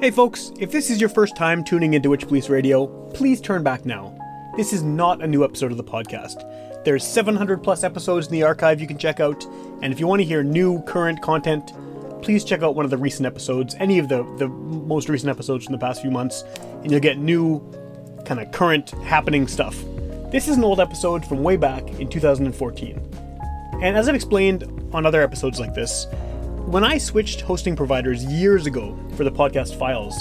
Hey folks, if this is your first time tuning into Witch Police Radio, please turn back now. This is not a new episode of the podcast. There's 700 plus episodes in the archive you can check out, and if you want to hear new, current content, please check out one of the recent episodes, any of the, the most recent episodes from the past few months, and you'll get new, kind of current, happening stuff. This is an old episode from way back in 2014. And as I've explained on other episodes like this, when I switched hosting providers years ago for the podcast files,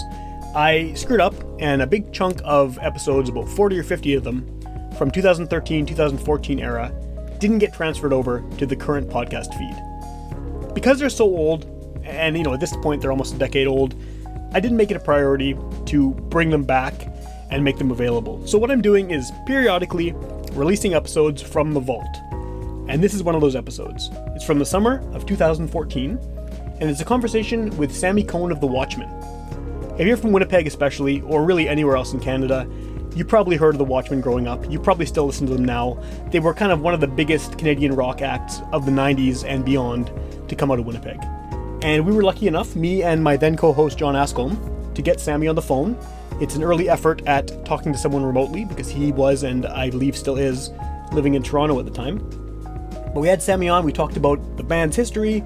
I screwed up, and a big chunk of episodes, about 40 or 50 of them, from 2013 2014 era, didn't get transferred over to the current podcast feed. Because they're so old, and you know, at this point they're almost a decade old, I didn't make it a priority to bring them back and make them available. So, what I'm doing is periodically releasing episodes from the vault. And this is one of those episodes. It's from the summer of 2014, and it's a conversation with Sammy Kohn of The Watchmen. If you're from Winnipeg, especially, or really anywhere else in Canada, you probably heard of The Watchmen growing up. You probably still listen to them now. They were kind of one of the biggest Canadian rock acts of the 90s and beyond to come out of Winnipeg. And we were lucky enough, me and my then co host John Ascombe, to get Sammy on the phone. It's an early effort at talking to someone remotely because he was, and I believe still is, living in Toronto at the time. But we had Sammy on, we talked about the band's history,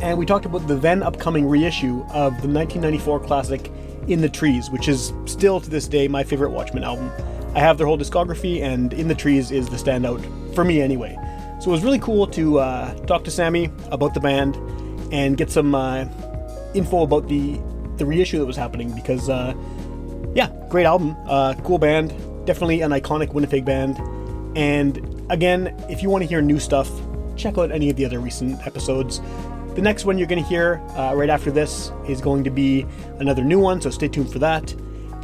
and we talked about the then upcoming reissue of the 1994 classic In the Trees, which is still to this day my favorite Watchmen album. I have their whole discography, and In the Trees is the standout, for me anyway. So it was really cool to uh, talk to Sammy about the band and get some uh, info about the, the reissue that was happening because, uh, yeah, great album, uh, cool band, definitely an iconic Winnipeg band. And again, if you want to hear new stuff, check out any of the other recent episodes. The next one you're going to hear uh, right after this is going to be another new one, so stay tuned for that.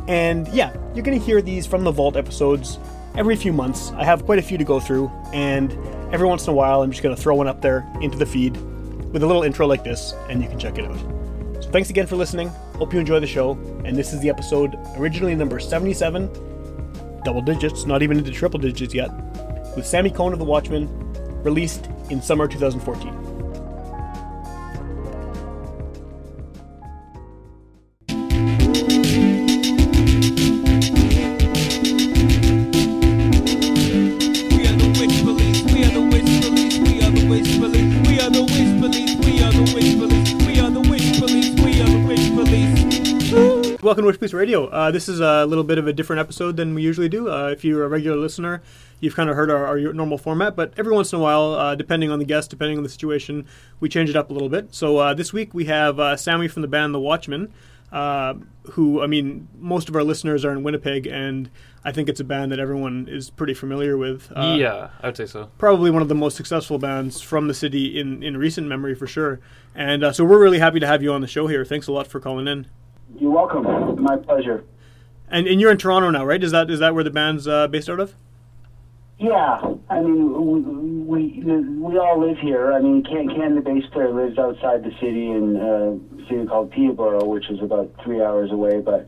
And yeah, you're going to hear these from the Vault episodes every few months. I have quite a few to go through, and every once in a while, I'm just going to throw one up there into the feed with a little intro like this, and you can check it out. So thanks again for listening. Hope you enjoy the show. And this is the episode originally number 77, double digits, not even into triple digits yet, with Sammy Kohn of The Watchmen, released in summer 2014. Police. Welcome to Witch Police Radio. Uh, this is a little bit of a different episode than we usually do. Uh, if you're a regular listener, you've kind of heard our, our normal format, but every once in a while, uh, depending on the guest, depending on the situation, we change it up a little bit. So uh, this week we have uh, Sammy from the band The Watchmen, uh, who, I mean, most of our listeners are in Winnipeg, and I think it's a band that everyone is pretty familiar with. Uh, yeah, I would say so. probably one of the most successful bands from the city in, in recent memory for sure. And uh, so we're really happy to have you on the show here. Thanks a lot for calling in. You're welcome. My pleasure. And and you're in Toronto now, right? Is that is that where the band's uh, based out of? Yeah, I mean, we, we we all live here. I mean, Ken the bass Player lives outside the city in a city called Peterborough, which is about three hours away. But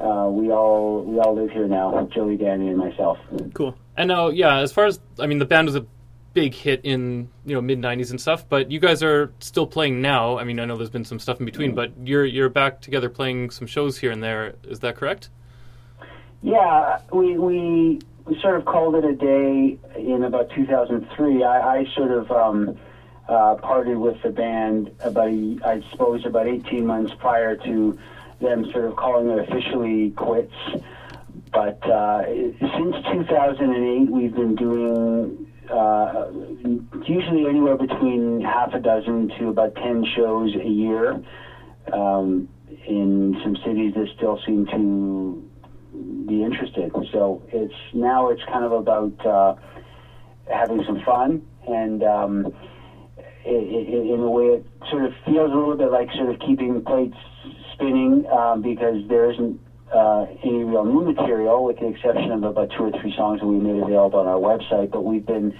uh, we all we all live here now. Joey, Danny, and myself. Cool. And now, yeah, as far as I mean, the band was a big hit in you know mid '90s and stuff. But you guys are still playing now. I mean, I know there's been some stuff in between, but you're you're back together playing some shows here and there. Is that correct? Yeah, we we we sort of called it a day in about 2003. I, I sort of um, uh, parted with the band about a, I suppose about 18 months prior to them sort of calling it officially quits. But uh, since 2008, we've been doing uh, usually anywhere between half a dozen to about 10 shows a year um, in some cities that still seem to be interested. So it's now it's kind of about uh, having some fun and um, i i in a way it sort of feels a little bit like sort of keeping plates spinning um, because there isn't uh, any real new material with the exception of about two or three songs that we made available on our website. But we've been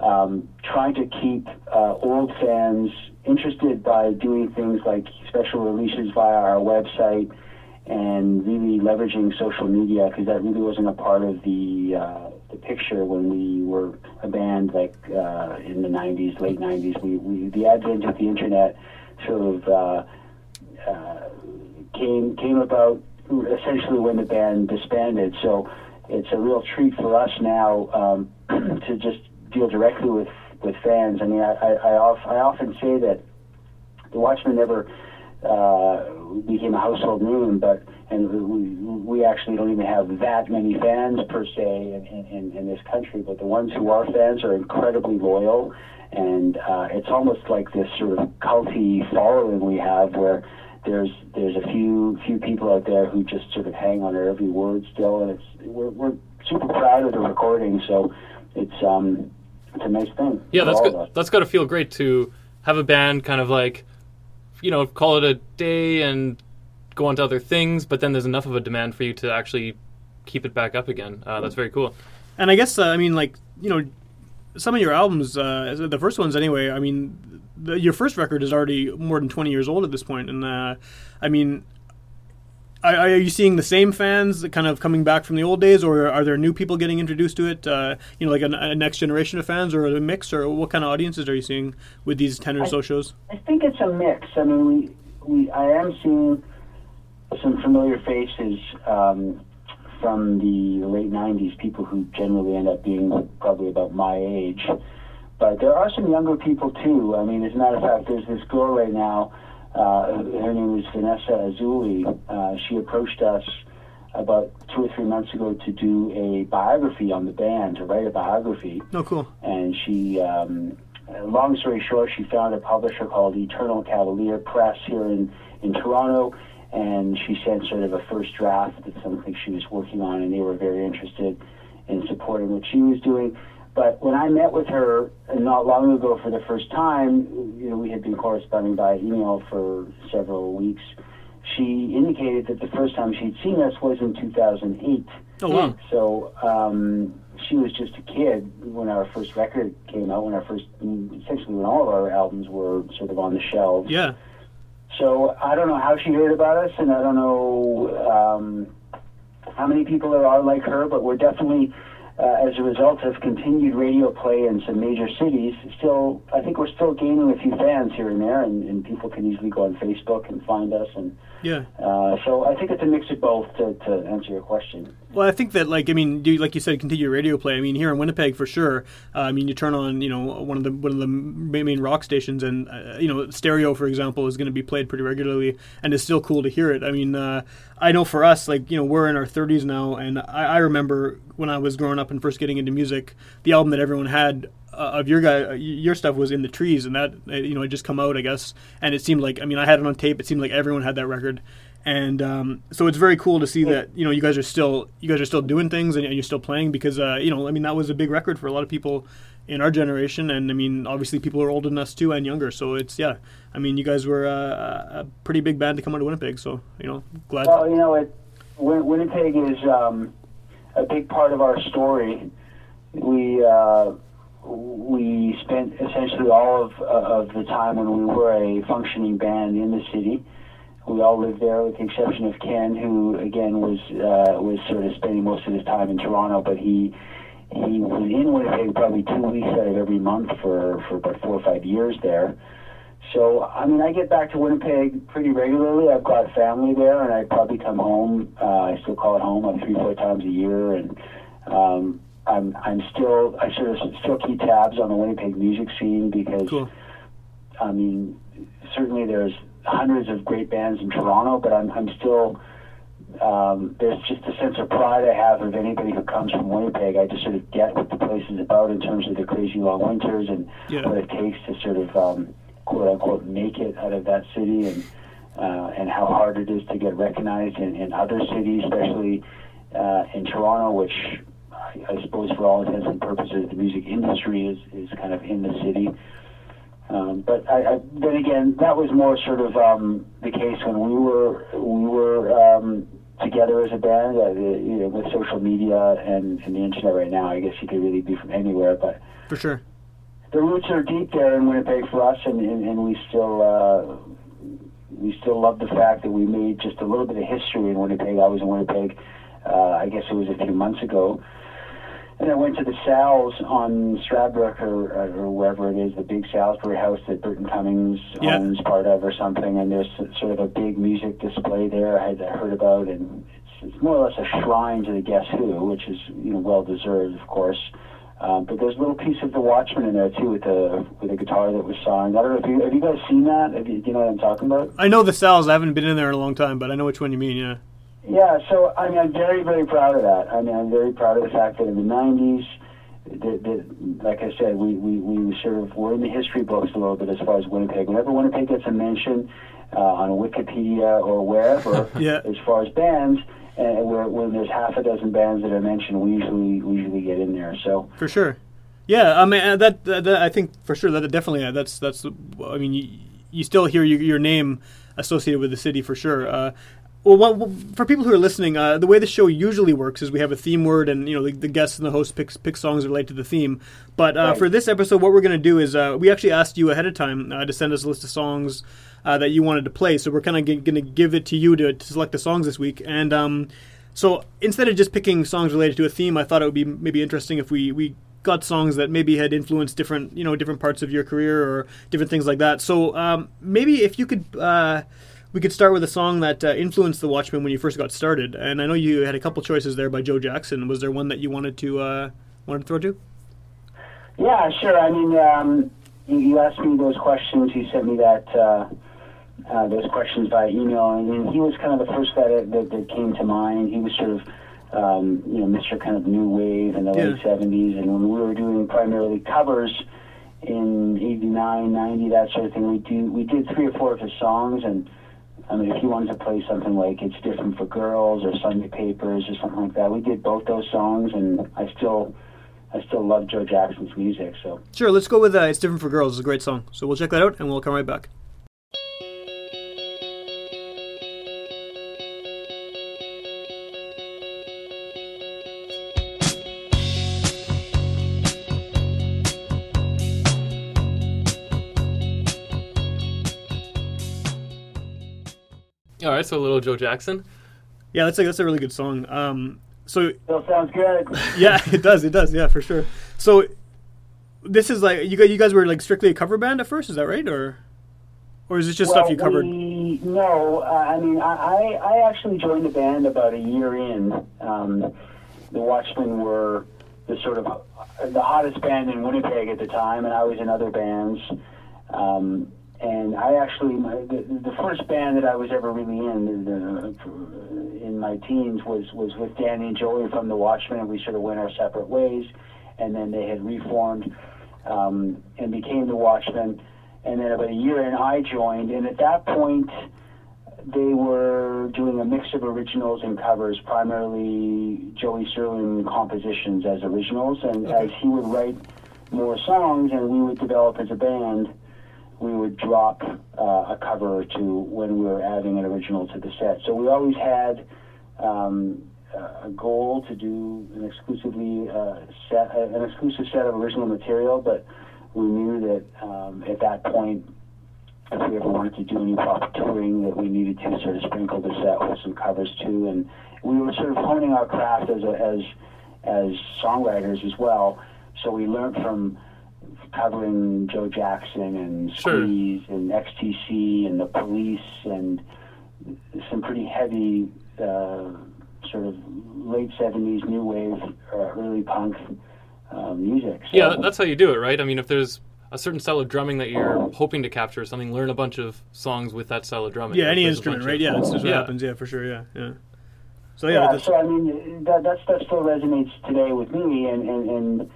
um, trying to keep uh, old fans interested by doing things like special releases via our website and really leveraging social media because that really wasn't a part of the uh, the picture when we were a band like uh, in the 90s, late 90s. We, we the advent of the internet sort of uh, uh, came came about essentially when the band disbanded. So it's a real treat for us now um, to just deal directly with, with fans. I mean, I, I, I, off, I often say that the Watchmen never uh, became a household name, but and we, we actually don't even have that many fans per se in, in, in this country. But the ones who are fans are incredibly loyal, and uh, it's almost like this sort of culty following we have where there's there's a few few people out there who just sort of hang on our every word still, and it's we're, we're super proud of the recording. So it's um it's a nice thing. Yeah, that's all good. us. That's got to feel great to have a band kind of like, you know, call it a day and go on to other things, but then there's enough of a demand for you to actually keep it back up again. Uh, that's very cool. And I guess uh, I mean like you know some of your albums, uh, the first ones anyway. I mean, the, your first record is already more than twenty years old at this point, and uh, I mean. Are, are you seeing the same fans kind of coming back from the old days, or are there new people getting introduced to it? Uh, you know, like a, a next generation of fans, or a mix, or what kind of audiences are you seeing with these ten or so shows? I think it's a mix. I mean, we, we I am seeing some familiar faces um, from the late '90s, people who generally end up being probably about my age. But there are some younger people too. I mean, as a matter of fact, there's this girl right now. Uh, her name is Vanessa Azuli. Uh, she approached us about two or three months ago to do a biography on the band, to write a biography Oh, cool. and she um, long story short she found a publisher called eternal cavalier press here in, in toronto and she sent sort of a first draft of something she was working on and they were very interested in supporting what she was doing but when i met with her uh, not long ago for the first time you know we had been corresponding by email for several weeks she indicated that the first time she'd seen us was in 2008 Oh, wow. so um, she was just a kid when our first record came out. When our first, essentially, when all of our albums were sort of on the shelves. Yeah. So I don't know how she heard about us, and I don't know um, how many people there are like her, but we're definitely, uh, as a result of continued radio play in some major cities, still, I think we're still gaining a few fans here and there, and, and people can easily go on Facebook and find us. And Yeah. uh, so I think it's a mix of both to, to answer your question. Well, I think that, like, I mean, do, like you said, continue radio play. I mean, here in Winnipeg, for sure. Uh, I mean, you turn on, you know, one of the one of the main rock stations, and uh, you know, stereo, for example, is going to be played pretty regularly, and it's still cool to hear it. I mean, uh, I know for us, like, you know, we're in our 30s now, and I, I remember when I was growing up and first getting into music, the album that everyone had uh, of your guy, uh, your stuff was in the trees, and that uh, you know, it just come out, I guess, and it seemed like, I mean, I had it on tape. It seemed like everyone had that record and um, so it's very cool to see that you know you guys are still you guys are still doing things and, you're still playing because uh, you know I mean that was a big record for a lot of people in our generation and I mean obviously people are older than us too and younger so it's yeah I mean you guys were uh, a pretty big band to come out of Winnipeg so you know glad Well, you know, it, Win- Winnipeg is um, a big part of our story. We uh, we spent essentially all of of the time when we were a functioning band in the city. We all lived there, with the exception of Ken, who again was uh, was sort of spending most of his time in Toronto, but he he was in Winnipeg probably two weeks out of every month for for about four or five years there. So, I mean, I get back to Winnipeg pretty regularly. I've got family there, and I probably come home. Uh, I still call it home like three, four times a year, and um, I'm I'm still I sort of still keep tabs on the Winnipeg music scene because cool I mean, certainly there's hundreds of great bands in Toronto, but I'm I'm still um, there's just a sense of pride I have of anybody who comes from Winnipeg. I just sort of get what the place is about in terms of the crazy long winters and Yeah. what it takes to sort of um, quote unquote make it out of that city and uh, and how hard it is to get recognized in, in other cities, especially uh, in Toronto, which I, I suppose for all intents and purposes the music industry is, is kind of in the city. Um, but I, I, then again, that was more sort of um, the case when we were we were um, together as a band. Uh, the, you know, with social media and, and the internet right now, I guess you could really be from anywhere. But for sure the roots are deep there in Winnipeg for us, and, and, and we still uh, we still love the fact that we made just a little bit of history in Winnipeg. I was in Winnipeg, uh, I guess it was a few months ago, And I went to the Sal's on Stradbrook or, or wherever it is, the big Salisbury house that Burton Cummings Yeah. owns part of or something. And there's sort of a big music display there I had heard about, and it's, it's more or less a shrine to the Guess Who, which is you know well deserved, of course. Um, but there's a little piece of the Watchmen in there too, with the with a guitar that was signed. I don't know if you have you guys seen that. Have you, do you know what I'm talking about? I know the Sal's. I haven't been in there in a long time, but I know which one you mean. Yeah. Yeah, so I mean, I'm very, very proud of that. I mean, I'm very proud of the fact that in the '90s, that, like I said, we, we, we sort of were in the history books a little bit as far as Winnipeg. Whenever Winnipeg gets a mention uh, on Wikipedia or wherever, Yeah. as far as bands, and where, when there's half a dozen bands that are mentioned, we usually we usually get in there. So For sure. Yeah, I mean uh, that, that, that I think for sure that definitely uh, that's that's I mean you, you still hear your, your name associated with the city for sure. Uh, well, well, for people who are listening, uh, the way the show usually works is we have a theme word, and you know the, the guests and the host picks pick songs related to the theme. But uh, Right. for this episode, what we're going to do is uh, we actually asked you ahead of time uh, to send us a list of songs uh, that you wanted to play. So we're kind of g- going to give it to you to, to select the songs this week, and um, so instead of just picking songs related to a theme, I thought it would be maybe interesting if we we got songs that maybe had influenced different you know different parts of your career or different things like that. So um, maybe if you could. We could start with a song that uh, influenced the Watchmen when you first got started, and I know you had a couple choices there by Joe Jackson. Was there one that you wanted to uh, wanted to throw to? Yeah, sure. I mean, um, you, you asked me those questions. You sent me that uh, uh, those questions by email, and, and he was kind of the first guy that, that, that came to mind. He was sort of, um, you know, Mr. kind of new wave in the Yeah. late '70s, and when we were doing primarily covers in '89, '90, that sort of thing, we do we did three or four of his songs, and I mean, if you wanted to play something like "It's Different for Girls" or "Sunday Papers" or something like that, we did both those songs, and I still. I still love Joe Jackson's music, so Sure, let's go with uh, "It's Different for Girls." It's a great song, so we'll check that out and we'll come right back. All right, so a little Joe Jackson. Yeah, that's a that's a really good song. Um, so still sounds good. yeah, it does, it does, yeah, for sure. So this is like you guys, you guys were like strictly a cover band at first, is that right, or or is this just stuff you covered? We, no, uh, I mean, I, I I actually joined the band about a year in. Um, the Watchmen were the sort of uh, the hottest band in Winnipeg at the time, and I was in other bands. Um, and I actually, my, the, the first band that I was ever really in, the, in my teens, was was with Danny and Joey from the Watchmen, and we sort of went our separate ways. And then they had reformed um, and became the Watchmen. And then about a year in, I joined, and at that point, they were doing a mix of originals and covers, primarily Joey Serlin compositions as originals. And as he would write more songs and we would develop as a band, we would drop uh, a cover or two when we were adding an original to the set. So we always had um, a goal to do an exclusively uh, set, an exclusive set of original material, but we knew that um, at that point if we ever wanted to do any proper touring, that we needed to sort of sprinkle the set with some covers too, and we were sort of honing our craft as a, as as songwriters as well. So we learned from covering Joe Jackson and Sure. Squeeze and XTC and the Police and some pretty heavy uh, sort of late '70s new wave, uh, early punk uh, music. So, Yeah, that's how you do it, right? I mean, if there's a certain style of drumming that you're hoping to capture something, learn a bunch of songs with that style of drumming. Yeah, any instrument, right? of- Yeah, that's just what Yeah. happens. Yeah, for sure. Yeah, yeah. So yeah, yeah, that's, so I mean that that stuff still resonates today with me, and and, and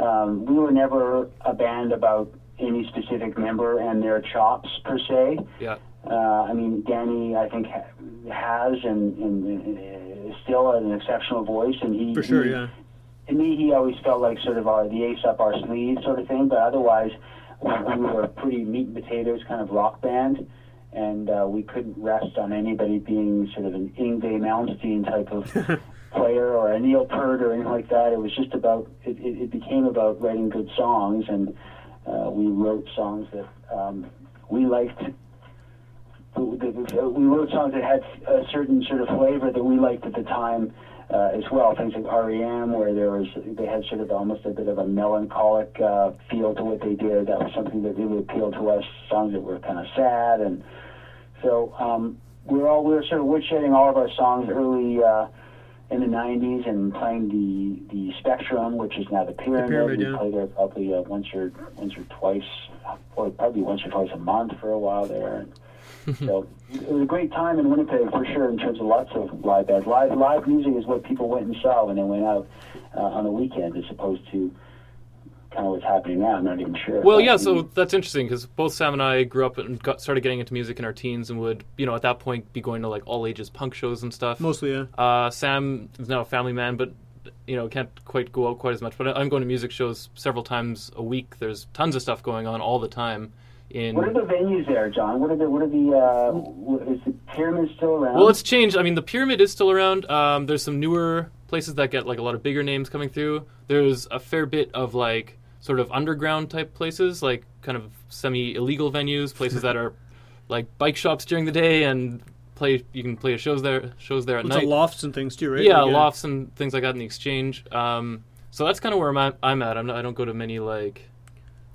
um, we were never a band about any specific member and their chops per se. Yeah. Uh, I mean, Danny, I think ha- has and, and, and is still an exceptional voice, and he for sure. he- Yeah. to me, he always felt like sort of our, the ace up our sleeve sort of thing. But otherwise, we, we were a pretty meat and potatoes kind of rock band, and uh, we couldn't rest on anybody being sort of an Yngwie Malmsteen type of player or a Neil Peart or anything like that. It was just about it, it, it became about writing good songs, and uh, we wrote songs that um, we liked we wrote songs that had a certain sort of flavor that we liked at the time uh, as well. Things like REM, where there was they had sort of almost a bit of a melancholic uh, feel to what they did. That was something that really appealed to us. Songs that were kind of sad, and so um, we were all we were sort of woodshedding all of our songs early. Uh, in the 90s and playing the the Spectrum, which is now the Pyramid. Pyramid, we yeah. played there probably uh, once or once or twice, or probably once or twice a month for a while there. And so it was a great time in Winnipeg for sure in terms of lots of live bands. Live live music is what people went and saw when they went out uh, on the weekend, as opposed to kind of what's happening now. I'm not even sure. Well, yeah, so that's interesting because both Sam and I grew up and got, started getting into music in our teens and would, you know, at that point be going to like all ages punk shows and stuff. Mostly, yeah. Uh, Sam is now a family man, but you know can't quite go out quite as much. But I'm going to music shows several times a week. There's tons of stuff going on all the time. In What are the venues there, John? What are the what are the uh, what, is the pyramid still around? well, it's changed. I mean, the pyramid is still around. Um, there's some newer places that get like a lot of bigger names coming through. There's a fair bit of like sort of underground type places, like kind of semi illegal venues, places that are like bike shops during the day and play. You can play shows there, shows there at It's night. a lofts and things too, right? Yeah, Like, lofts and things like that in the exchange. Um, so that's kind of where I'm at. I'm, at. I'm not, I don't go to many like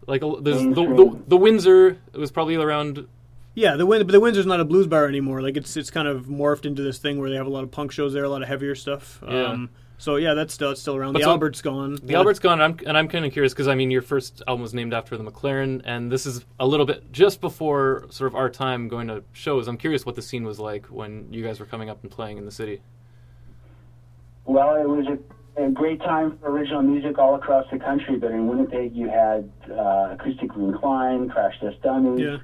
like there's the, the the Windsor. It was probably around. Yeah, the Win- but the Windsor's not a blues bar anymore. Like it's it's kind of morphed into this thing where they have a lot of punk shows there, a lot of heavier stuff. Yeah. Um, so yeah, that's still it's still around. But the so- Albert's gone. The Albert's gone, and I'm, and I'm kind of curious because I mean, your first album was named after the McLaren, and this is a little bit just before sort of our time going to shows. I'm curious what the scene was like when you guys were coming up and playing in the city. Well, it was a, a great time for original music all across the country, but in Winnipeg you had uh, Acoustically Inclined, Crash Test Dummies, Yeah.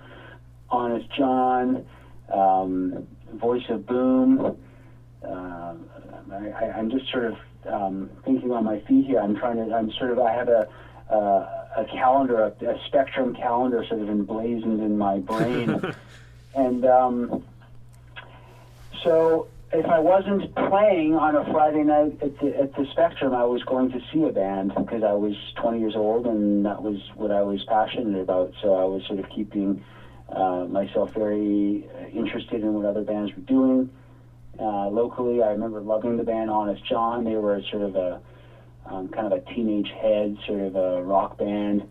Honest John, um, Voice of Boom. Uh, I, I, I'm just sort of um, thinking on my feet here. I'm trying to. I'm sort of. I have a uh, a calendar, a, a spectrum calendar, sort of emblazoned in my brain, and um, so if I wasn't playing on a Friday night at the at the Spectrum, I was going to see a band because I was 20 years old and that was what I was passionate about. So I was sort of keeping uh, myself very uh, interested in what other bands were doing. Uh, locally, I remember loving the band Honest John. They were sort of a um, kind of a teenage head, sort of a rock band.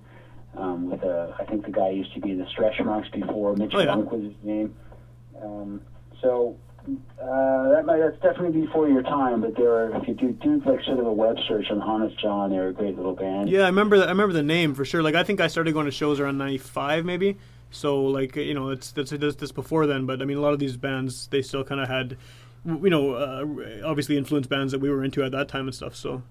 Um, with a, I think the guy used to be in the Stretch Marks before. Mitch Oh, yeah. Monk was his name. Um, so uh, that might that's definitely before your time, but there are if you do do like sort of a web search on Honest John, they're a great little band. Yeah, I remember that. I remember the name for sure. Like I think I started going to shows around '95, maybe. So like you know, it's that's that's before then. But I mean, a lot of these bands they still kind of had, you know, uh, obviously influenced bands that we were into at that time and stuff. So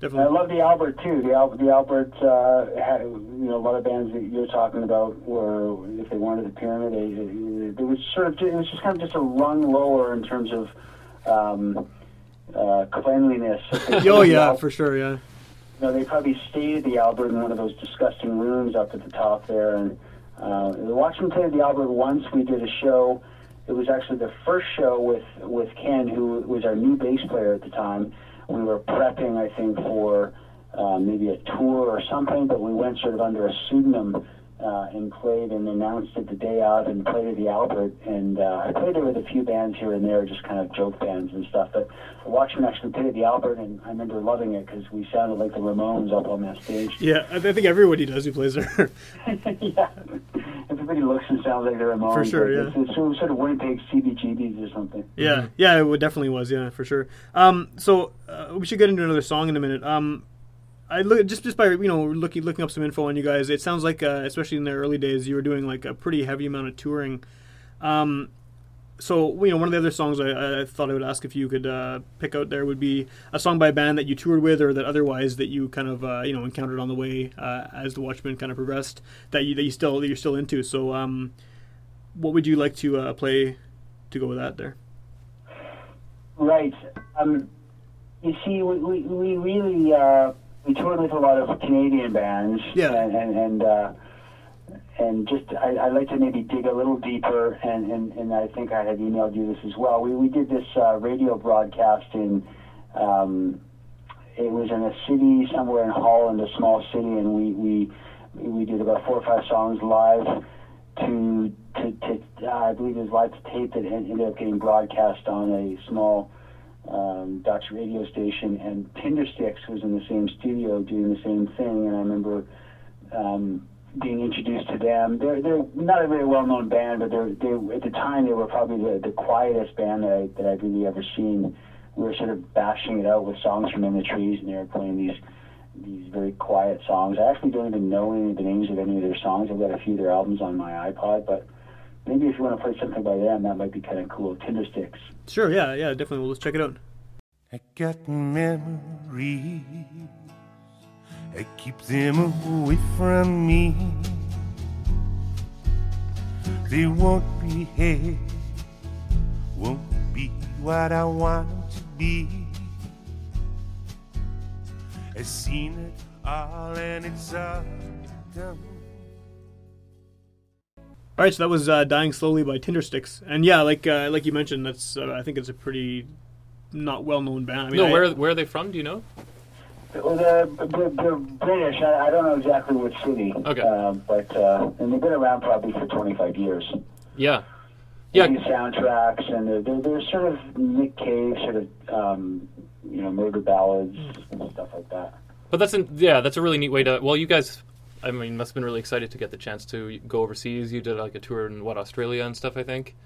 definitely. I love the Albert too. The Al- the Albert, uh, had, you know, a lot of bands that you're talking about were if they weren't at the Pyramid, they, they, it was sort of it was just kind of just a rung lower in terms of um, uh, cleanliness. oh yeah, for sure. Yeah. you know, they probably stayed at the Albert in one of those disgusting rooms up at the top there. And uh, watching play at the Albert once, we did a show. It was actually the first show with with Ken, who was our new bass player at the time. We were prepping, I think, for uh, maybe a tour or something, but we went sort of under a pseudonym. Uh, and played and announced it the day of and played at the Albert and uh, I played it with a few bands here and there, just kind of joke bands and stuff. But watching them actually play at the Albert, and I remember loving it because we sounded like the Ramones up on that stage. Yeah, I, I think everybody does who plays there. yeah, everybody looks and sounds like the Ramones. For sure, yeah. It's, it's sort of- Winnipeg CBGBs or something. Yeah, yeah, it definitely was. Yeah, for sure. Um, so uh, we should get into another song in a minute. Um, I look just just by you know looking looking up some info on you guys. It sounds like, uh, especially in the early days, you were doing like a pretty heavy amount of touring. Um, so you know, one of the other songs I, I thought I would ask if you could uh, pick out there would be a song by a band that you toured with, or that otherwise that you kind of uh, you know encountered on the way uh, as the Watchmen kind of progressed that you that you still that you're still into. So um, what would you like to uh, play to go with that there? Right. Um, you see, we, we, we really uh, we toured with a lot of Canadian bands. Yeah. And and and, uh, and just I, I'd like to maybe dig a little deeper, and, and, and I think I had emailed you this as well. We we did this uh, radio broadcast in. Um, it was in a city somewhere in Holland, a small city, and we we we did about four or five songs live to to, to uh, I believe there's lots of tape that ended up getting broadcast on a small um, Dutch radio station, and Tindersticks was in the same studio doing the same thing. And I remember um, being introduced to them. They're they're not a very well known band, but they're they at the time they were probably the, the quietest band that I that I've really ever seen. We were sort of bashing it out with songs from In the Trees, and they were playing these these very quiet songs. I actually don't even know any of the names of any of their songs. I've got a few of their albums on my iPod, but maybe if you want to play something by them, that might be kind of cool. Tindersticks. Sure, yeah, yeah, definitely. Well, let's check it out. I got memories. I keep them away from me. They won't be here, won't be what I want them to be. I've seen it all and it's all done. All right, so that was uh, "Dying Slowly" by Tindersticks, and yeah, like uh, like you mentioned, that's uh, I think it's a pretty not well known band. I mean, no, I- where where are they from? Do you know? Well, they're, they're, they're British. I, I don't know exactly which city. Okay. Uh, but uh, and they've been around probably for 25 years. Yeah, yeah. do soundtracks, and they're, they're, they're sort of Nick Cave, sort of um, you know murder ballads and stuff like that. But that's an, yeah, that's a really neat way to. Well, you guys, I mean, must have been really excited to get the chance to go overseas. You did like a tour in what Australia and stuff, I think.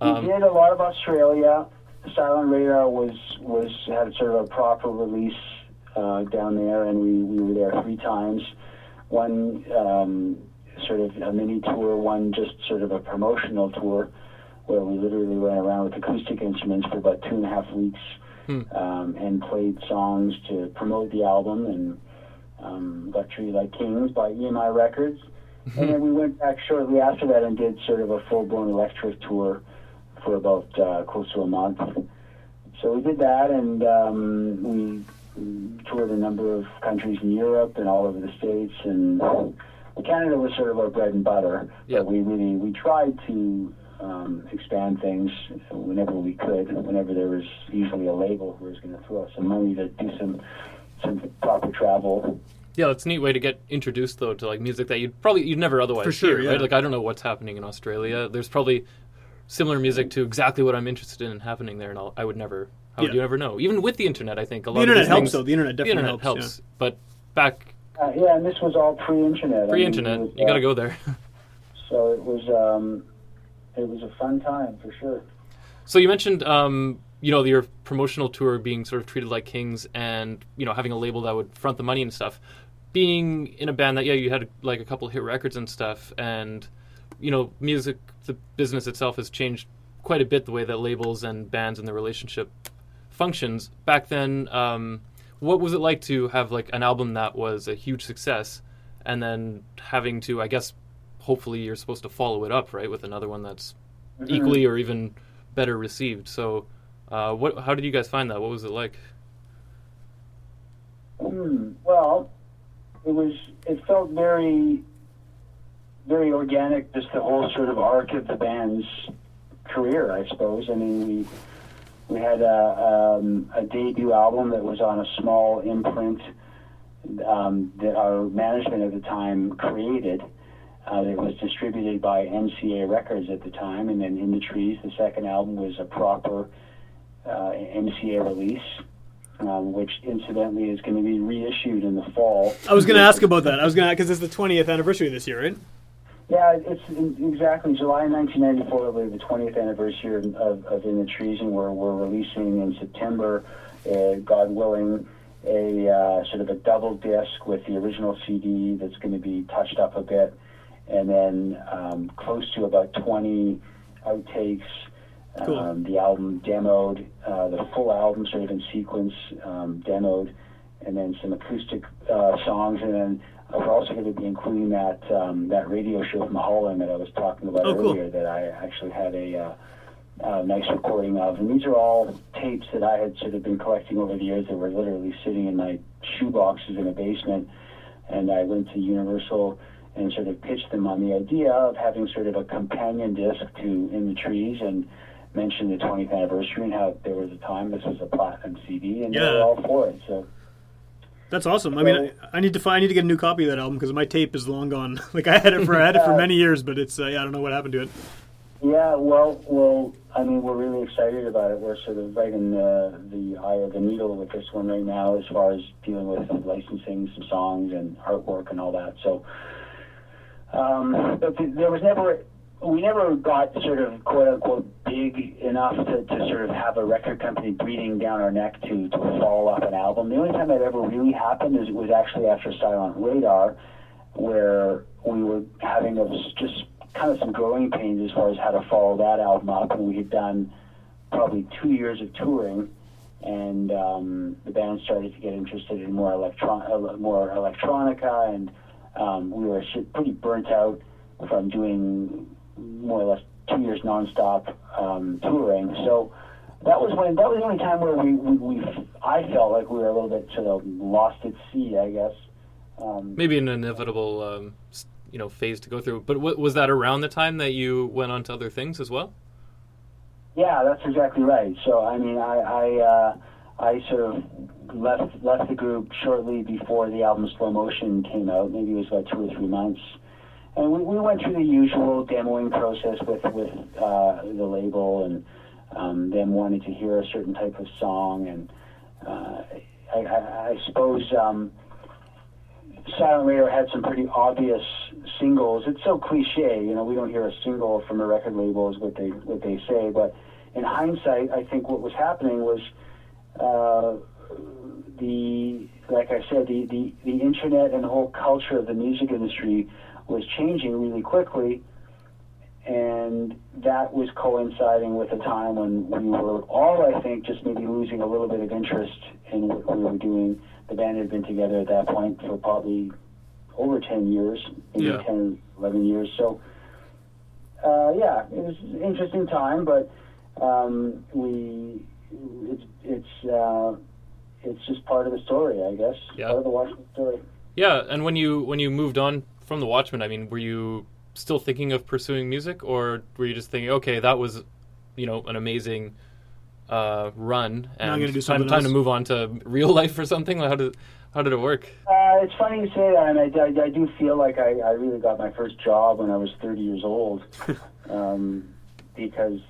We Um, did a lot of Australia. Silent Radar was was had sort of a proper release uh, down there, and we, we were there three times. One um, sort of a mini tour, one just sort of a promotional tour, where we literally went around with acoustic instruments for about two and a half weeks, um, and played songs to promote the album, and um, got treated like kings by EMI Records. and then we went back shortly after that and did sort of a full-blown electric tour for about uh, close to a month. So we did that, and um, we toured a number of countries in Europe and all over the states. And Canada was sort of our bread and butter, Yeah. but we really we tried to um, expand things whenever we could. Whenever there was usually a label who was going to throw us some money to do some some proper travel. yeah, it's a neat way to get introduced though to like music that you'd probably you'd never otherwise For sure, hear. yeah. Right? Like I don't know what's happening in Australia. There's probably similar music to exactly what I'm interested in happening there, and I'll, I would never. How would you ever know? Even with the internet, I think a lot the of internet these helps things, though. The internet the definitely internet helps. helps. But back Uh, yeah, and this was all pre-internet. I pre-internet, it was, you got to uh, go there. So it was um, it was a fun time for sure. So you mentioned, um, you know, your promotional tour being sort of treated like kings, and you know, having a label that would front the money and stuff. Being in a band that, yeah, you had like a couple hit records and stuff, and you know, music, the business itself has changed quite a bit. The way that labels and bands and the relationship functions. Back then, um, what was it like to have like an album that was a huge success, and then having to, I guess, hopefully you're supposed to follow it up, right, with another one that's equally or even better received. So, uh, what? How did you guys find that? What was it like? Hmm. Well, it was. It felt very, very organic. Just the whole sort of arc of the band's career, I suppose. I mean, we we had a, um, a debut album that was on a small imprint um, that our management at the time created. Uh, that was distributed by MCA Records at the time, and then In the Trees, the second album was a proper MCA release, um, which incidentally is going to be reissued in the fall. I was going to ask about that. I was going to because it's the 20th anniversary this year, right? Yeah, it's exactly July 1994 will be the 20th anniversary of, of In the Trees, and we're, we're releasing in September, uh, God willing, a uh, sort of a double disc with the original CD that's going to be touched up a bit, and then um, close to about 20 outtakes. Cool. Um, the album demoed, uh, the full album sort of in sequence um, demoed, and then some acoustic uh, songs, and then we're also going to be including that um, that radio show from Holland that I was talking about Oh, cool. earlier that I actually had a uh, uh, nice recording of. And these are all tapes that I had sort of been collecting over the years that were literally sitting in my shoe boxes in a basement. And I went to Universal and sort of pitched them on the idea of having sort of a companion disc to In the Trees and mentioned the 20th anniversary and how there was a time this was a platinum CD and they were all for it. So That's awesome. I mean, I, I need to find, I need to get a new copy of that album because my tape is long gone. like I had it for I had it for many years, but it's uh, yeah, I don't know what happened to it. Yeah, well, well, I mean, we're really excited about it. We're sort of right in the, the eye of the needle with this one right now, as far as dealing with some licensing some songs and artwork and all that. So, um, but th- there was never, we never got sort of quote unquote big enough to, to sort of have a record company breathing down our neck to to follow up an album. The only time that ever really happened is was actually after Silent Radar, where we were having a, just kind of some growing pains as far as how to follow that album up, and we had done probably two years of touring, and um, the band started to get interested in more electron, uh, more electronica, and um, we were pretty burnt out from doing more or less two years nonstop um, touring. So that was when that was the only time where we, we, we I felt like we were a little bit sort of lost at sea, I guess. Um, Maybe an inevitable, um, you know, phase to go through. But w- was that around the time that you went on to other things as well? Yeah, that's exactly right. So I mean, I I, uh, I sort of left left the group shortly before the album Slow Motion came out. Maybe it was about two or three months, and we, we went through the usual demoing process with with uh, the label and um, them wanting to hear a certain type of song, and uh, I, I, I suppose. Um, Silent Radar had some pretty obvious singles. It's so cliche, you know. We don't hear a single from a record label, is what they what they say. But in hindsight, I think what was happening was uh, the like I said, the, the the internet and the whole culture of the music industry was changing really quickly, and that was coinciding with a time when we were all, I think, just maybe losing a little bit of interest in what we were doing. The band had been together at that point for probably over 10 years, maybe Yeah. 10, 11 years. So, uh, yeah, it was an interesting time, but um, we, it's, it's, uh, it's just part of the story, I guess. Yeah. Part of the Watchmen story. Yeah, and when you when you moved on from the Watchmen, I mean, were you still thinking of pursuing music, or were you just thinking, okay, that was, you know, an amazing uh, run, and I'm gonna do time, time to move on to real life or something? How did how did it work? Uh, it's funny you say that, and I, I, I do feel like I, I really got my first job when I was 30 years old, um, because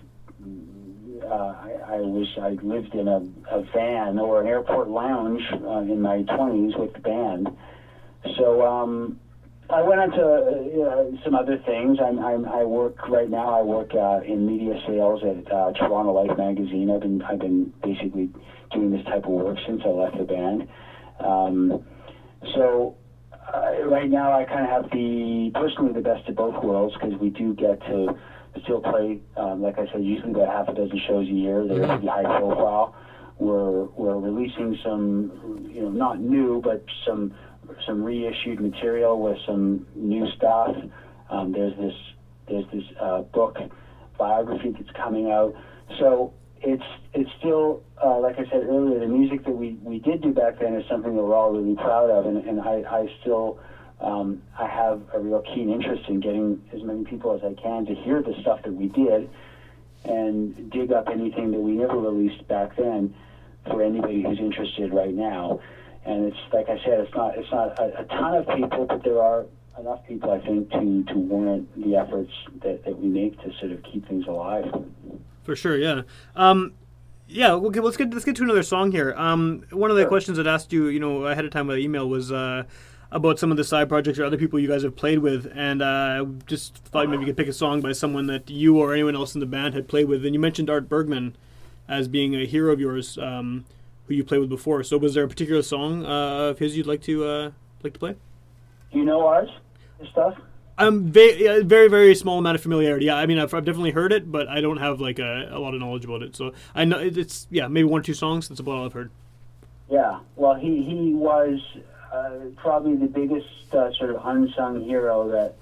uh, I, I was I lived in a, a van or an airport lounge uh, in my 20s with the band. So um, I went on to uh, some other things. I'm, I'm, I work right now. I work uh, in media sales at uh, Toronto Life magazine. I've been I've been basically doing this type of work since I left the band. Um, so uh, right now, I kind of have the personally the best of both worlds because we do get to still play. Um, like I said, usually about half a dozen shows a year. They're pretty high profile. We're we're releasing some, you know, not new, but some some reissued material with some new stuff. Um, there's this there's this uh, book biography that's coming out. So it's it's still uh, like I said earlier, the music that we, we did do back then is something that we're all really proud of, and, and I, I still um, I have a real keen interest in getting as many people as I can to hear the stuff that we did and dig up anything that we never released back then for anybody who's interested right now. And it's like I said, it's not it's not a, a ton of people, but there are enough people I think to, to warrant the efforts that, that we make to sort of keep things alive. For sure, yeah. Um, yeah, okay, let's get let's get to another song here. Um, one of the Sure. questions I'd asked you, you know, ahead of time by email was uh, about some of the side projects or other people you guys have played with, and uh, just thought maybe you could pick a song by someone that you or anyone else in the band had played with. And you mentioned Art Bergman as being a hero of yours, um, who you played with before. So, was there a particular song uh, of his you'd like to uh, like to play? Do you know ours? This stuff? I'm very, very, very small amount of familiarity. Yeah, I mean, I've, I've definitely heard it, but I don't have like a, a lot of knowledge about it. So I know it's yeah, maybe one or two songs. That's about all I've heard. Yeah, well, he he was uh, probably the biggest uh, sort of unsung hero that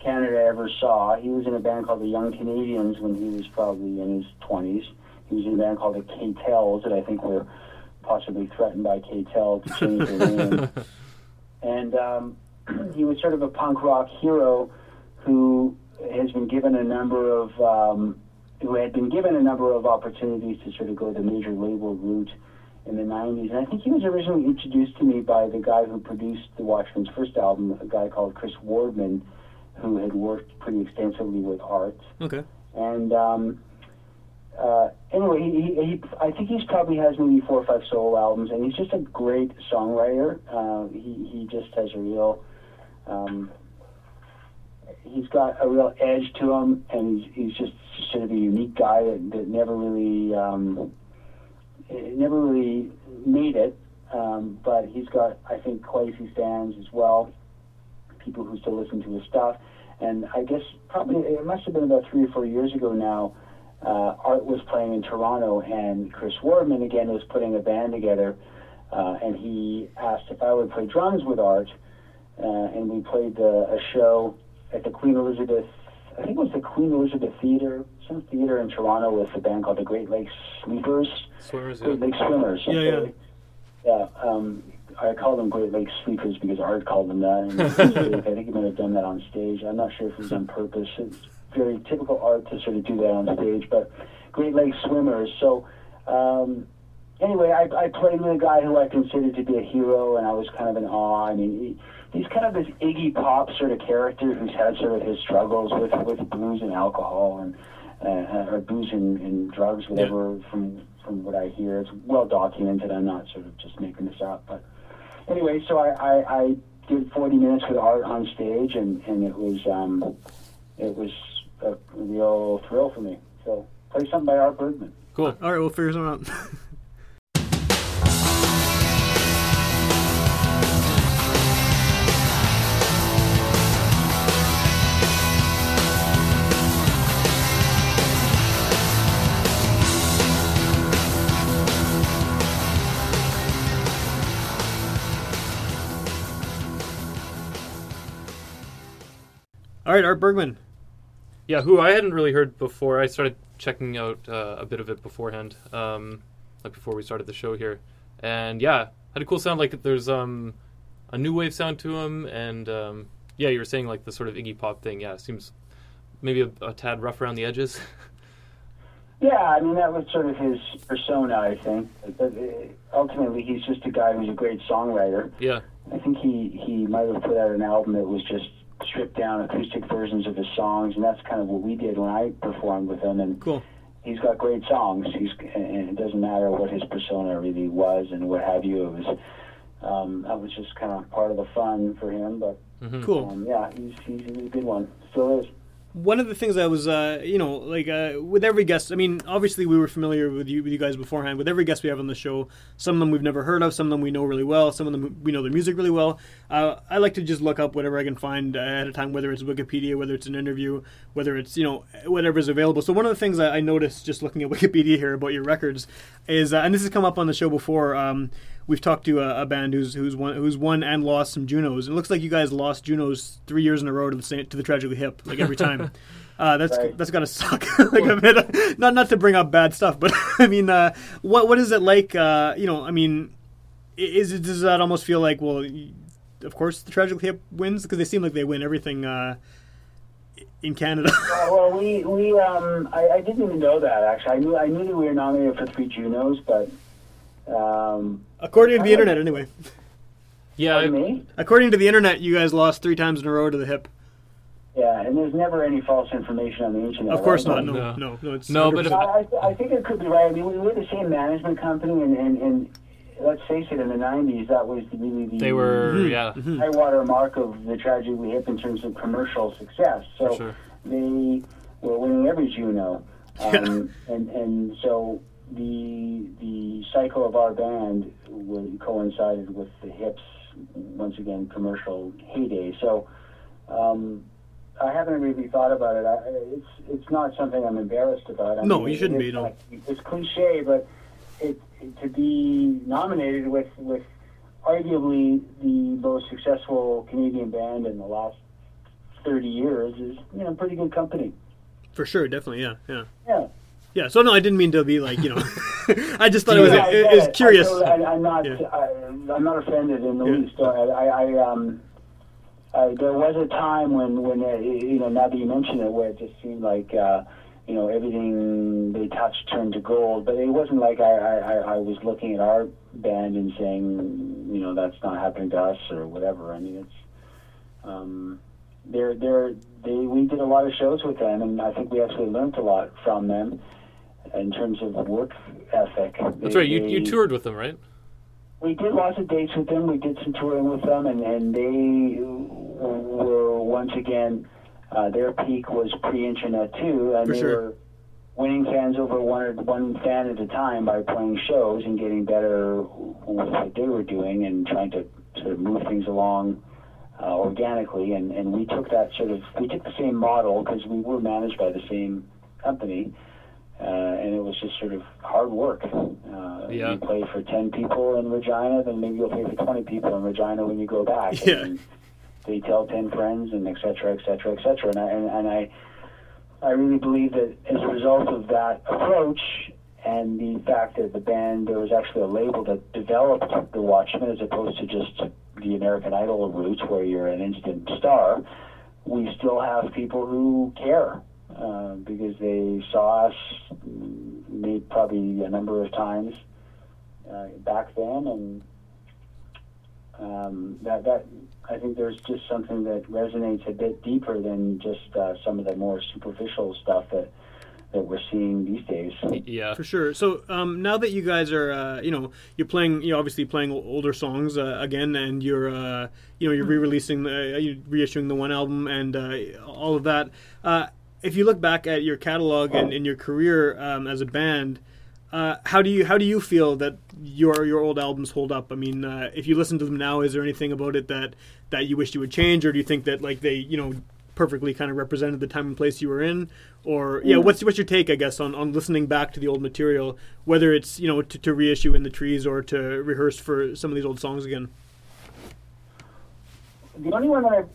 Canada ever saw. He was in a band called the Young Canadians when he was probably in his twenties. He was in a band called the K-Tels that I think were possibly threatened by K-Tel to change their name. And um, he was sort of a punk rock hero who has been given a number of um, who had been given a number of opportunities to sort of go the major label route in the '90s, and I think he was originally introduced to me by the guy who produced the Watchmen's first album, a guy called Chris Wardman, who had worked pretty extensively with Art. Okay. And um, uh, anyway, he, he, he, I think he's probably has maybe four or five solo albums, and he's just a great songwriter. Uh, he he just has a real, um, he's got a real edge to him, and he's he's just sort of a unique guy that, that never really, um, eh, never really made it. Um, but he's got, I think, quite a few fans as well, people who still listen to his stuff. And I guess probably it must have been about three or four years ago now uh, Art was playing in Toronto, and Chris Wardman again was putting a band together, uh, and he asked if I would play drums with Art, uh, and we played the, a show at the Queen Elizabeth, I think it was the Queen Elizabeth Theatre, some theater in Toronto with a band called the Great Lakes Sleepers, Swimmers. Great Yeah. Lakes Swimmers. Yeah, yeah. Yeah, um, I call them Great Lakes Sleepers because Art called them that. And I think he might have done that on stage. I'm not sure if it was on purpose. It's very typical art to sort of do that on stage, but Great Lakes Swimmers. So, um, anyway, I, I played with a guy who I considered to be a hero, and I was kind of in awe. I mean, he, he's kind of this Iggy Pop sort of character who's had sort of his struggles with, with booze and alcohol and uh, or booze and, and drugs, whatever. From from what I hear, it's well documented. I'm not sort of just making this up, but anyway, so I, I, I did 40 minutes with Art on stage, and, and it was um, it was a real thrill for me. So play something by Art Bergman. Cool. All right, we'll figure something out. All right, Art Bergman. Yeah, who I hadn't really heard before. I started checking out uh, a bit of it beforehand, um, like before we started the show here, and yeah, had a cool sound. Like there's um, a new wave sound to him, and um, yeah, you were saying like the sort of Iggy Pop thing. Yeah, seems maybe a, a tad rough around the edges. Yeah, I mean that was sort of his persona, I think. But uh, ultimately, he's just a guy who's a great songwriter. yeah, I think he he might have put out an album that was just stripped down acoustic versions of his songs, and that's kind of what we did when I performed with him. And Cool. he's got great songs. He's and it doesn't matter what his persona really was and what have you. It was um, that was just kind of part of the fun for him. But Cool. um, yeah, he's he's a good one. Still is. One of the things I was, uh, you know, like uh, with every guest. I mean, obviously we were familiar with you, with you guys beforehand. With every guest we have on the show, some of them we've never heard of, some of them we know really well, some of them we know their music really well. Uh, I like to just look up whatever I can find at a time, whether it's Wikipedia, whether it's an interview, whether it's you know whatever's available. So one of the things I I noticed just looking at Wikipedia here about your records is, uh, and this has come up on the show before. Um, we've talked to a, a band who's who's won who's won and lost some Junos. It looks like you guys lost Junos three years in a row to the same, to the Tragically Hip, like every time. Uh, that's Right. that's got to suck. like a bit, not not to bring up bad stuff, but I mean, uh, what what is it like? Uh, you know, I mean, is it does that almost feel like well, of course the Tragically Hip wins because they seem like they win everything uh, in Canada. Uh, well, we we um I, I didn't even know that actually. I knew I knew that we were nominated for three Junos, but um, According to the internet, anyway. yeah. I, pardon. According to the internet, you guys lost three times in a row to the hip. Yeah, and there's never any false information on the internet. Of course right? not. No, No. no, no. it's No, but if- I, I, I think it could be right. I mean, we were the same management company, and, and, and let's face it, in the '90s, that was really the they were Mm-hmm. yeah. high water mark of the Tragically Hip in terms of commercial success. So For sure. they were winning every Juno, um, and and so the the cycle of our band coincided with the hips once again commercial heyday. So. Um, I haven't really thought about it. I, it's it's not something I'm embarrassed about. I No, mean, you shouldn't be, no. like- it's cliche, but it, it to be nominated with with arguably the most successful Canadian band in the last thirty years is you know pretty good company. for sure, definitely, yeah, yeah, Yeah. Yeah. So no, I didn't mean to be like you know. I just thought it was Yeah, it, it was curious. I, am not. Yeah. I, I'm not offended in the Yeah. least. I, I, um. Uh, there was a time when, when uh, you know, now that you mention it, where it just seemed like uh, you know, everything they touched turned to gold. But it wasn't like I, I, I I was looking at our band and saying, you know, that's not happening to us or whatever. I mean, it's um, they're they're they we did a lot of shows with them, and I think we actually learned a lot from them in terms of work ethic. That's right. You you toured with them, right? we did lots of dates with them. We did some touring with them, and, and they were once again uh, their peak was pre-internet too, and For they sure. were winning fans over one one fan at a time by playing shows and getting better with what they were doing and trying to sort of move things along uh, organically. And, and we took that sort of we took the same model because we were managed by the same company. Uh, and it was just sort of hard work. Uh, Yeah. You play for 10 people in Regina, then maybe you'll play for 20 people in Regina when you go back. Yeah. And they tell 10 friends, and et cetera, et cetera, et cetera. And I, and, and I, I really believe that as a result of that approach and the fact that the band, there was actually a label that developed The Watchmen as opposed to just the American Idol route where you're an instant star, we still have people who care uh, because they saw us mm, maybe probably a number of times uh, back then, and um, that that I think there's just something that resonates a bit deeper than just uh, some of the more superficial stuff that that we're seeing these days. Yeah. For sure. So um, now that you guys are, uh, you know, you're playing, you're obviously playing older songs uh, again, and you're, uh, you know, you're re-releasing, the, you're reissuing the one album and uh, all of that. If you look back at your catalog and, and your career um, as a band, uh, how do you how do you feel that your your old albums hold up? I mean, uh, if you listen to them now, is there anything about it that that you wish you would change, or do you think that like they, you know, perfectly kind of represented the time and place you were in? Or yeah, what's what's your take, I guess, on, on listening back to the old material, whether it's you know to, to reissue in the trees or to rehearse for some of these old songs again? The only one that I've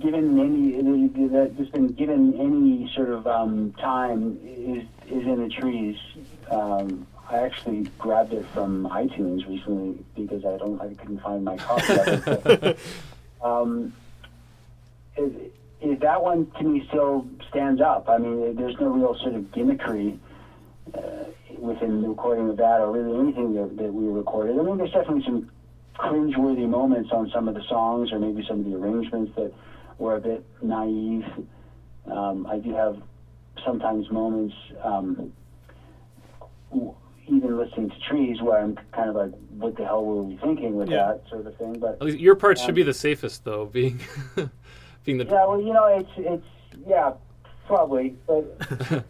given any that has been given any sort of um, time is is in the trees. Um, I actually grabbed it from iTunes recently because I don't I couldn't find my copy of it. But, um, is, is that one to me still stands up? I mean, there's no real sort of gimmickry uh, within the recording of that, or really anything that, that we recorded. I mean, there's definitely some cringeworthy moments on some of the songs, or maybe some of the arrangements that were a bit naive. Um, I do have sometimes moments, um, even listening to Trees, where I'm kind of like, "What the hell were we thinking with Yeah. that?" sort of thing. But your parts Um, should be the safest, though, being being the yeah, well, you know, it's it's yeah, probably, but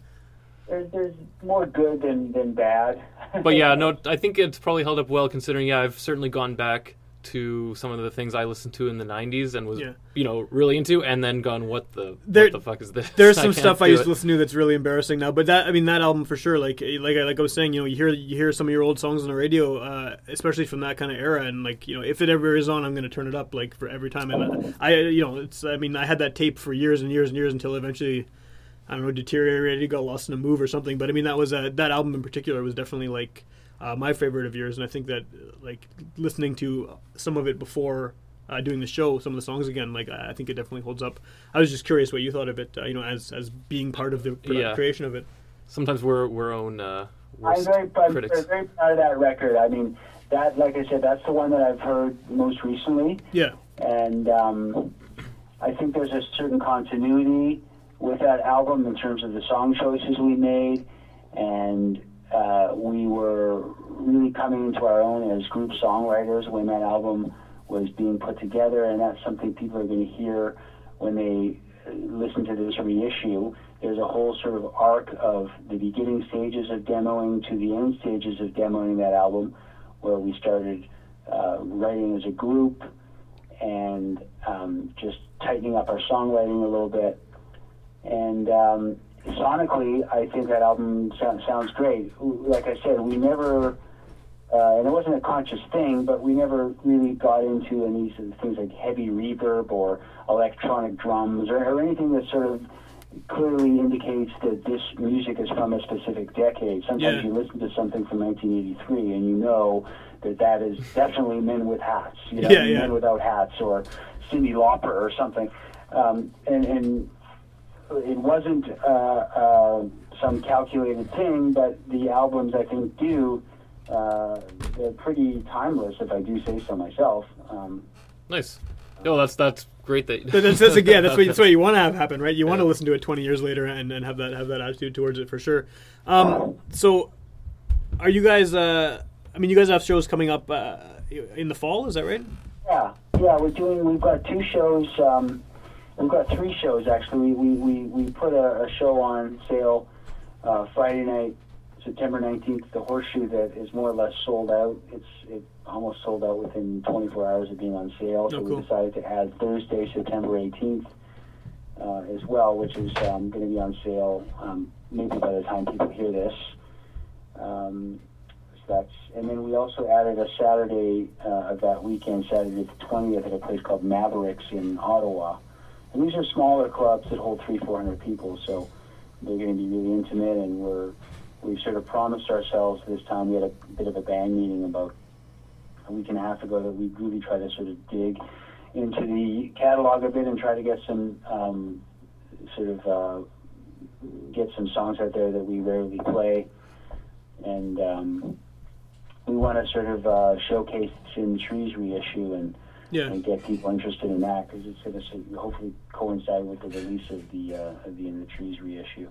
there's there's more good than than bad. But yeah, no, I think it's probably held up well considering. Yeah, I've certainly gone back to some of the things I listened to in the '90s and was, Yeah. you know, really into, and then gone, "What the There- what the fuck is this?" There's some can't stuff I used it. to listen to that's really embarrassing now, but that I mean that album for sure. Like like I- like I was saying, you know, you hear you hear some of your old songs on the radio, uh, especially from that kind of era, and like you know, if it ever is on, I'm going to turn it up like for every time. And I you know, it's I mean I had that tape for years and years and years until eventually. I don't know, deteriorated, got lost in a move or something. But I mean, that was uh, that album in particular was definitely like uh, my favorite of yours, and I think that uh, like listening to some of it before uh, doing the show, some of the songs again, like I I think it definitely holds up. I was just curious what you thought of it, uh, you know, as as being part of the produ- Yeah. creation of it. Sometimes we're we're own uh, I'm worst very, I'm critics. very proud of that record. I mean, that, like I said, that's the one that I've heard most recently, Yeah, and um, I think there's a certain continuity with that album in terms of the song choices we made, and uh, we were really coming into our own as group songwriters when that album was being put together, and that's something people are going to hear when they uh, listen to this reissue. There's a whole sort of arc of the beginning stages of demoing to the end stages of demoing that album, where we started uh, writing as a group and um, just tightening up our songwriting a little bit. And um, sonically, I think that album so- sounds great. Like I said, we never, uh, and it wasn't a conscious thing, but we never really got into any sort of things like heavy reverb or electronic drums or, or anything that sort of clearly indicates that this music is from a specific decade. Sometimes Yeah. you listen to something from 1983 and you know that that is definitely Men with Hats, you know, Yeah, yeah. Men Without Hats or Cyndi Lauper or something. Um, and, and it wasn't uh, uh, some calculated thing, but the albums I think do. Uh, they're pretty timeless, if I do say so myself. Um, Nice. No, that's that's great that. But that's, that's again, that's what, that's what you want to have happen, right? You want to listen to it 20 years later and, and have that have that attitude towards it for sure. Um, so, are you guys? Uh, I mean, you guys have shows coming up uh, in the fall, is that right? Yeah, yeah, we're doing. We've got two shows. Um, we've got three shows actually. We we, we, we put a, a show on sale uh, Friday night, September nineteenth. The Horseshoe that is more or less sold out. It's it almost sold out within 24 hours of being on sale. So Oh, cool. we decided to add Thursday, September eighteenth. Uh, as well, which is um, going to be on sale um, maybe by the time people hear this. Um, so that's and then we also added a Saturday uh, of that weekend, Saturday the twentieth, at a place called Mavericks in Ottawa. These are smaller clubs that hold three, four hundred people, so they're going to be really intimate. And we're we sort of promised ourselves this time. We had a bit of a band meeting about a week and a half ago that we really try to sort of dig into the catalog a bit and try to get some um, sort of uh, get some songs out there that we rarely play, and um, we want to sort of uh, showcase in Trees reissue and, Yeah. and get people interested in that because it's going to hopefully coincide with the release of the uh, of the In the Trees reissue.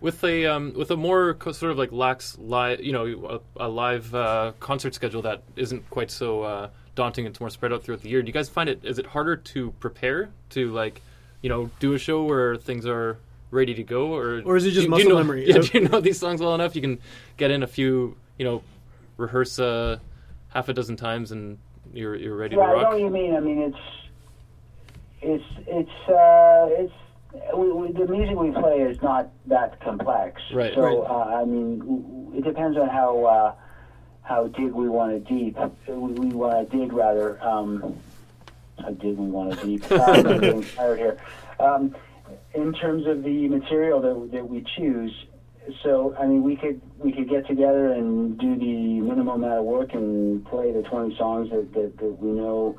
with a um, with a more co- sort of like lax live, you know, a, a live uh, concert schedule that isn't quite so uh, daunting. It's more spread out throughout the year. Do you guys find it is it harder to prepare to like, you know, do a show where things are ready to go, or Or is it just do, do muscle you know, memory? Yeah, do you know these songs well enough? You can get in a few, you know, rehearse uh, half a dozen times and you're you're ready Yeah, to I know what you mean. I mean, it's it's it's uh, it's we, we, the music we play is not that complex. Right. So Right. Uh, I mean, it depends on how uh, how dig we want to deep. We, we want to dig rather. Um, how dig we want to deep? I'm getting tired here. Um, in terms of the material that that we choose. So I mean, we could we could get together and do the minimum amount of work and play the 20 songs that, that, that we know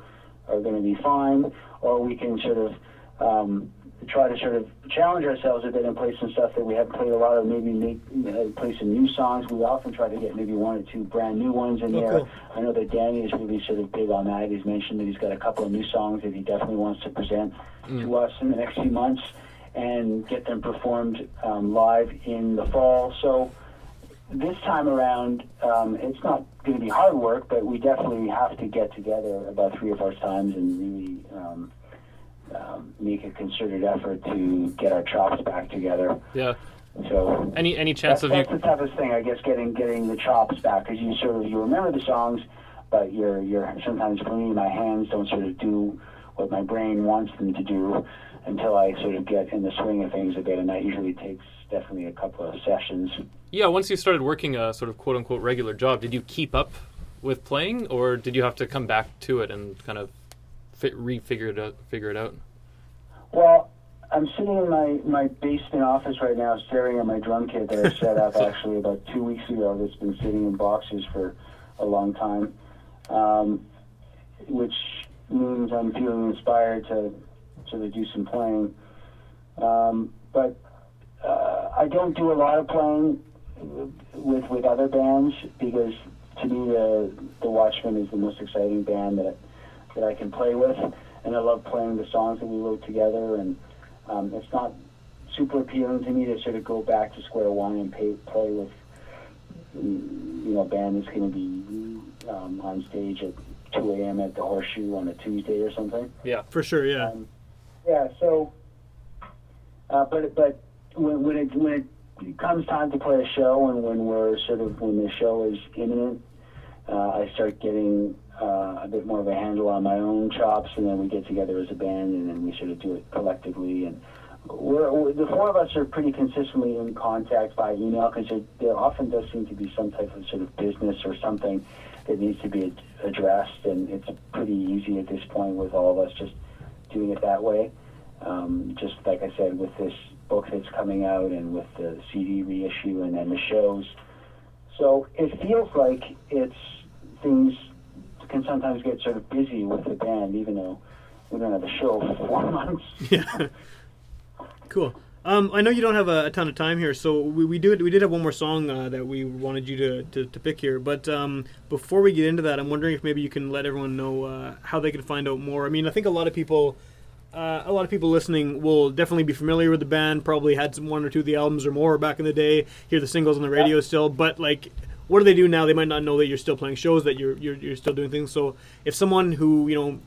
are going to be fine, or we can sort of um, try to sort of challenge ourselves a bit and play some stuff that we haven't played a lot of. Maybe make uh, play some new songs. We often try to get maybe one or two brand new ones in Oh, there. I know that Danny is really sort of big on that. He's mentioned that he's got a couple of new songs that he definitely wants to present to us in the next few months and get them performed um, live in the fall. So this time around, um, it's not going to be hard work, but we definitely have to get together about three or four times and really um, um, make a concerted effort to get our chops back together. Yeah. So Any any chance that's, of you? that's the toughest thing, I guess, getting getting the chops back because you sort of you remember the songs, but you're you're sometimes for me my hands don't sort of do what my brain wants them to do until I sort of get in the swing of things a bit, and that usually takes definitely a couple of sessions. Yeah, once you started working a sort of quote unquote regular job, did you keep up with playing, or did you have to come back to it and kind of fi- refigure it out? Figure it out. Well, I'm sitting in my, my basement office right now staring at my drum kit that I set up actually about two weeks ago that's been sitting in boxes for a long time, um, which means I'm feeling inspired to sort of do some playing. Um, but uh, I don't do a lot of playing with with other bands because to me the the Watchmen is the most exciting band that that I can play with, and I love playing the songs that we wrote together. And um, it's not super appealing to me to sort of go back to square one and pay, play with you know a band that's going to be um, on stage at 2 a.m. at the Horseshoe on a Tuesday or something. Yeah. For sure, yeah. Um, yeah. So, uh, but but when, when it when it comes time to play a show, and when we're sort of when the show is imminent, uh, I start getting uh, a bit more of a handle on my own chops, and then we get together as a band, and then we sort of do it collectively. And we're, we're, the four of us are pretty consistently in contact by email because there, often does seem to be some type of sort of business or something that needs to be ad- addressed, and it's pretty easy at this point with all of us just doing it that way. Um, just like I said, with this book that's coming out and with the CD reissue and then the shows. So it feels like it's things can sometimes get sort of busy with the band, even though we don't have a show for four months. Yeah. cool. Um, I know you don't have a, a ton of time here, so we, we did we did have one more song uh, that we wanted you to, to, to pick here. But um, before we get into that, I'm wondering if maybe you can let everyone know uh, how they can find out more. I mean, I think a lot of people. Uh, a lot of people listening will definitely be familiar with the band. Probably had some one or two of the albums or more back in the day. Hear the singles on the radio still, but like, what do they do now? They might not know that you're still playing shows, that you're you're, you're still doing things. So, if someone who you know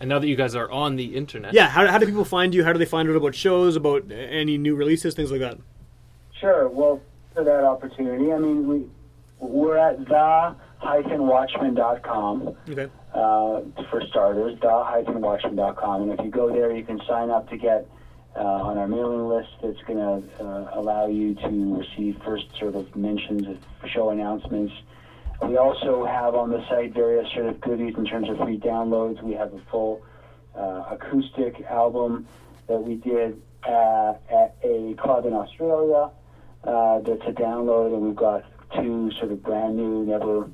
And now that you guys are on the internet, yeah, how, how do people find you? How do they find out about shows, about any new releases, things like that? Sure. Well, for that opportunity, I mean, we we're at the-watchman.com. Okay. uh, for starters, the-watchman.com. And if you go there, you can sign up to get uh, on our mailing list. that's going to uh, allow you to receive first sort of mentions of show announcements. We also have on the site various sort of goodies in terms of free downloads. We have a full uh, acoustic album that we did uh, at a club in Australia uh, that's a download, and we've got two sort of brand new, never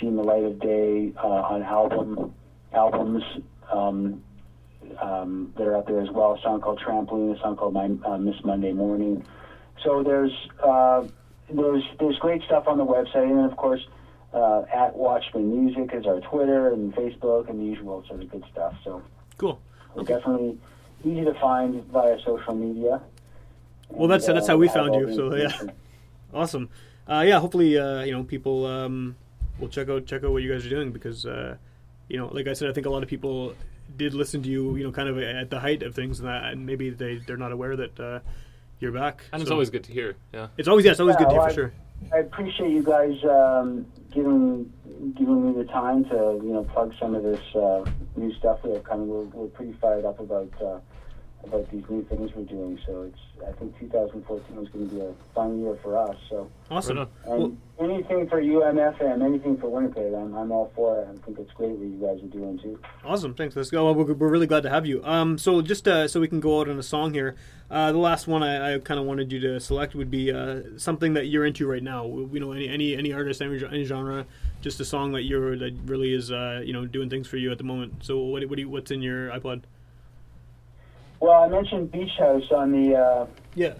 seen the light of day uh, on album albums um, um, that are out there as well. A song called Trampoline, a song called My, uh, Miss Monday Morning. So there's uh, there's there's great stuff on the website, and of course. Uh, at Watchman Music is our Twitter and Facebook and the usual sort of good stuff. So Cool. we're definitely easy to find via social media. Well, that's- And, that's how we found you, so, yeah. Awesome. Uh, yeah, hopefully, uh, you know, people um, will check out check out what you guys are doing because, uh, you know, like I said, I think a lot of people did listen to you, you know, kind of at the height of things, and, that, and maybe they they're not aware that uh, you're back. and it's always good to hear. Yeah. it's always yeah, it's always Yeah, good to hear well, for sure. I appreciate you guys um, giving giving me the time to you know plug some of this uh, new stuff we have coming. We're, we're pretty fired up about uh, about these new things we're doing. So it's I think 2014 is going to be a fun year for us. So Awesome. Right and anything for UMFM, anything for Winnipeg, I'm, I'm all for it. I think it's great what you guys are doing too. Awesome, thanks. Let's go. Well, we're, we're really glad to have you. Um, so just uh, so we can go out on a song here. Uh, the last one I, I kind of wanted you to select would be uh, something that you're into right now. You know, any any any artist, any, any genre, just a song that you're that really is uh, you know doing things for you at the moment. So what what do you, what's in your iPod? Well, I mentioned Beach House on the uh, Yeah,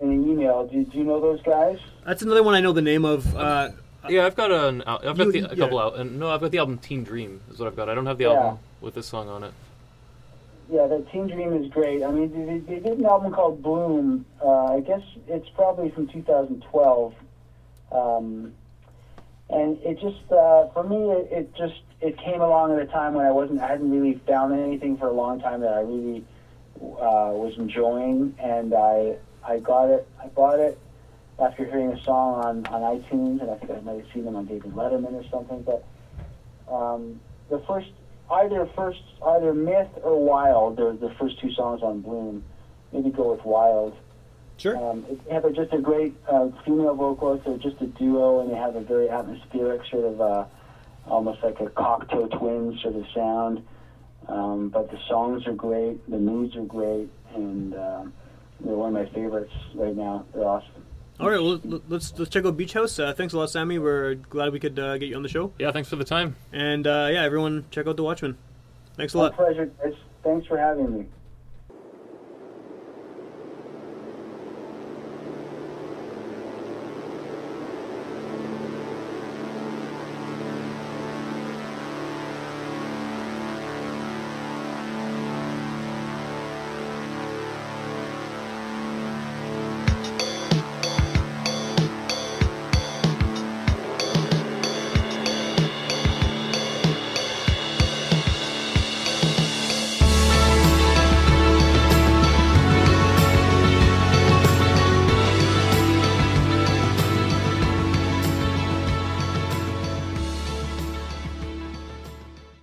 in the email. Do, do you know those guys? that's another one I know the name of. Uh, Yeah, I've got an. al- I've got You- the, yeah. a couple out. And no, I've got the album Teen Dream. Is what I've got. I don't have the Yeah. album with this song on it. Yeah, that Teen Dream is great. I mean, they, they did an album called Bloom. Uh, I guess it's probably from 2012, um, and it just uh, for me, it, it just it came along at a time when I wasn't, I hadn't really found anything for a long time that I really uh, was enjoying, and I I got it, I bought it after hearing a song on on iTunes, and I think I might have seen them on David Letterman or something, but. Um, the first either first either myth or wild the the first two songs on bloom maybe go with wild sure. um, they have a, just a great uh, female vocalist they're just a duo and they have a very atmospheric sort of uh, almost like a cocteau twins sort of sound um, but the songs are great the moods are great and um, they're one of my favorites right now they're awesome All right, well let- let's let's check out Beach House. Uh, thanks a lot, Sammy. We're glad we could uh, get you on the show. Yeah, thanks for the time. And uh, yeah, everyone check out the Watchmen. Thanks a my lot. pleasure guys thanks for having me